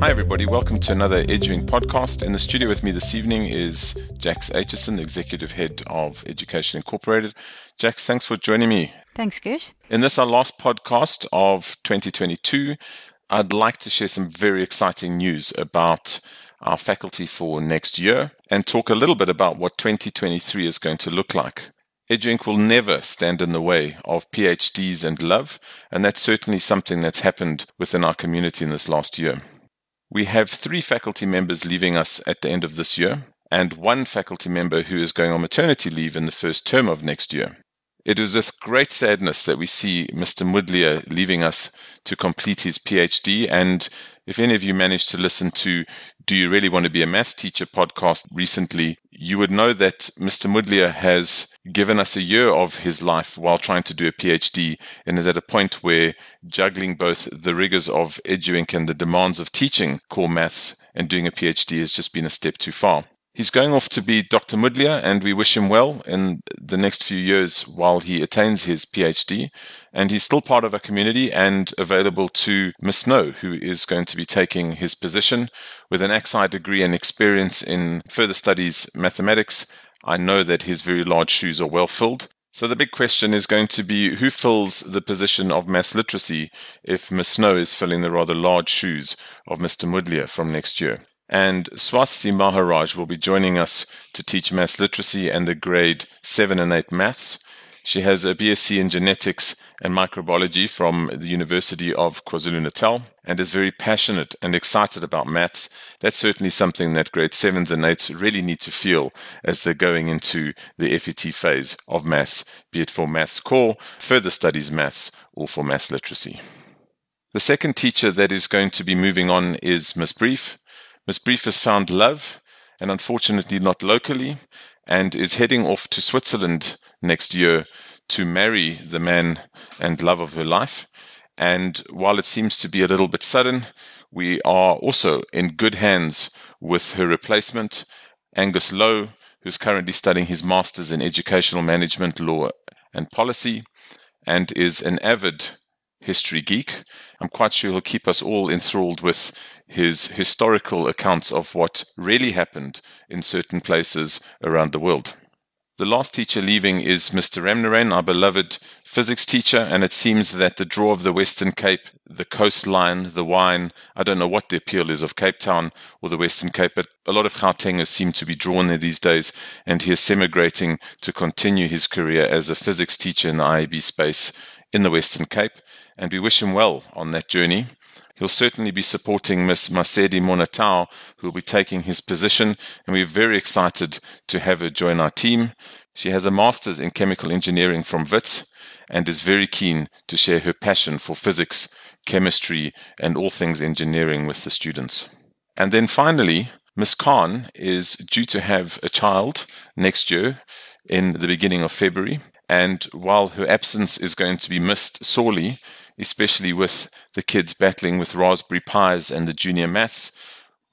Hi, everybody. Welcome to another EduInc podcast. In the studio with me this evening is Jax Aitchison, the Executive Head of Education Incorporated. Jax, thanks for joining me. Thanks, Gersh. In this, our last podcast of 2022, I'd like to share some very exciting news about our faculty for next year and talk a little bit about what 2023 is going to look like. EduInc will never stand in the way of PhDs and love, and that's certainly something that's happened within our community in this last year. We have three faculty members leaving us at the end of this year, and one faculty member who is going on maternity leave in the first term of next year. It is with great sadness that we see Mr. Mudlia leaving us to complete his PhD. And if any of you managed to listen to Do You Really Want to Be a Math Teacher podcast recently, you would know that Mr. Mudlia has given us a year of his life while trying to do a PhD and is at a point where juggling both the rigors of EduInc and the demands of teaching core maths and doing a PhD has just been a step too far. He's going off to be Dr. Mudlia, and we wish him well in the next few years while he attains his PhD. And he's still part of our community and available to Miss Snow, who is going to be taking his position with an XI degree and experience in further studies mathematics. I know that his very large shoes are well filled. So the big question is going to be who fills the position of maths literacy if Miss Snow is filling the rather large shoes of Mr. Mudlia from next year. And Swasti Maharaj will be joining us to teach maths literacy and the grade 7 and 8 maths. She has a BSc in genetics and microbiology from the University of KwaZulu Natal and is very passionate and excited about maths. That's certainly something that grade 7s and 8s really need to feel as they're going into the FET phase of maths, be it for maths core, further studies maths, or for maths literacy. The second teacher that is going to be moving on is Miss Brief. Miss Brief has found love, and unfortunately not locally, and is heading off to Switzerland next year to marry the man and love of her life. And while it seems to be a little bit sudden, we are also in good hands with her replacement, Angus Lowe, who's currently studying his master's in educational management, law, and policy, and is an avid history geek. I'm quite sure he'll keep us all enthralled with his historical accounts of what really happened in certain places around the world. The last teacher leaving is Mr. Ramnarain, our beloved physics teacher, and it seems that the draw of the Western Cape, the coastline, the wine, I don't know what the appeal is of Cape Town or the Western Cape, but a lot of Gautengers seem to be drawn there these days, and he is semigrating to continue his career as a physics teacher in the IEB space in the Western Cape, and we wish him well on that journey. He'll certainly be supporting Miss Masedi Monatau, who will be taking his position, and we're very excited to have her join our team. She has a master's in chemical engineering from WITS and is very keen to share her passion for physics, chemistry, and all things engineering with the students. And then finally, Miss Khan is due to have a child next year in the beginning of February. And while her absence is going to be missed sorely, especially with the kids battling with Raspberry Pis and the junior maths.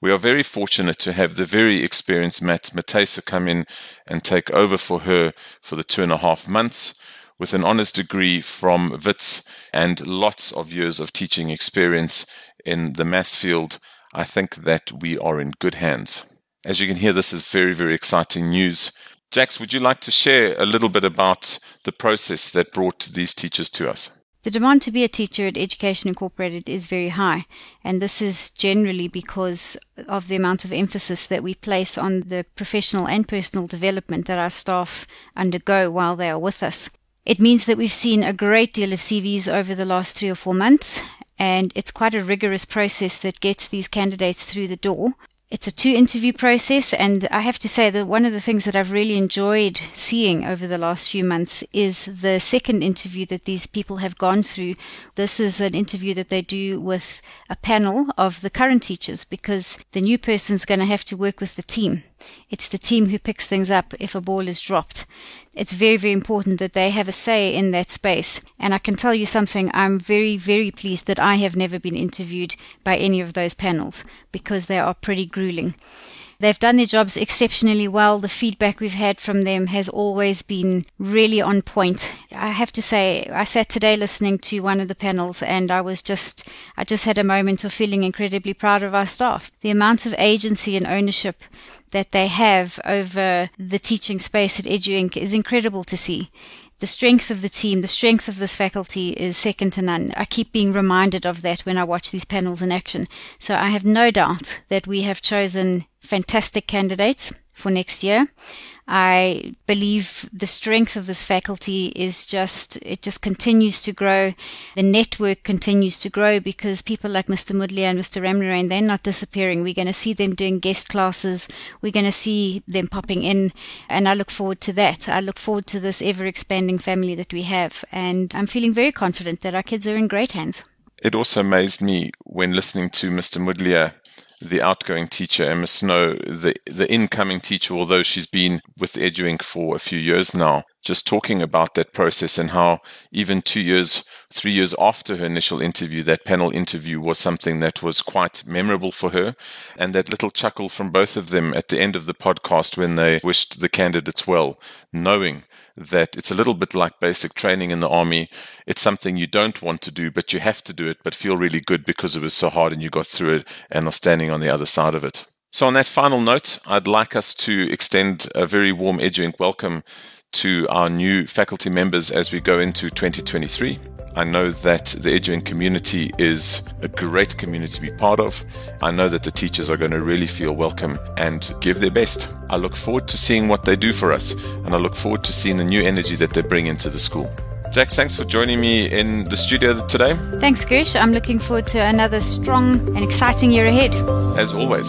We are very fortunate to have the very experienced Matt Matesa come in and take over for her for the two and a half months with an honors degree from WITS and lots of years of teaching experience in the maths field. I think that we are in good hands. As you can hear, this is very, very exciting news. Jax, would you like to share a little bit about the process that brought these teachers to us? The demand to be a teacher at Education Incorporated is very high, and this is generally because of the amount of emphasis that we place on the professional and personal development that our staff undergo while they are with us. It means that we've seen a great deal of CVs over the last three or four months, and it's quite a rigorous process that gets these candidates through the door. It's a two interview process, and I have to say that one of the things that I've really enjoyed seeing over the last few months is the second interview that these people have gone through. This is an interview that they do with a panel of the current teachers because the new person's going to have to work with the team. It's the team who picks things up if a ball is dropped it's very, very important that they have a say in that space. And I can tell you something, I'm very, very pleased that I have never been interviewed by any of those panels because they are pretty grueling. They've done their jobs exceptionally well. The feedback we've had from them has always been really on point. I have to say, I sat today listening to one of the panels and I was just, I just had a moment of feeling incredibly proud of our staff. The amount of agency and ownership that they have over the teaching space at EduInc is incredible to see the strength of the team, the strength of this faculty is second to none. I keep being reminded of that when I watch these panels in action. So I have no doubt that we have chosen fantastic candidates for next year. I believe the strength of this faculty is just, it just continues to grow. The network continues to grow because people like Mr. Mudlia and Mr. Ramnarain, they're not disappearing. We're going to see them doing guest classes. We're going to see them popping in. And I look forward to that. I look forward to this ever expanding family that we have. And I'm feeling very confident that our kids are in great hands. It also amazed me when listening to Mr. Mudlia the outgoing teacher, Emma Snow, the the incoming teacher, although she's been with EduInc for a few years now, just talking about that process and how even two years, three years after her initial interview, that panel interview was something that was quite memorable for her. And that little chuckle from both of them at the end of the podcast when they wished the candidates well, knowing that it's a little bit like basic training in the army. It's something you don't want to do, but you have to do it, but feel really good because it was so hard and you got through it and are standing on the other side of it. So, on that final note, I'd like us to extend a very warm EduInc welcome to our new faculty members as we go into 2023. I know that the EduInc community is a great community to be part of. I know that the teachers are going to really feel welcome and give their best. I look forward to seeing what they do for us, and I look forward to seeing the new energy that they bring into the school. Jax, thanks for joining me in the studio today. Thanks, Gersh. I'm looking forward to another strong and exciting year ahead. As always.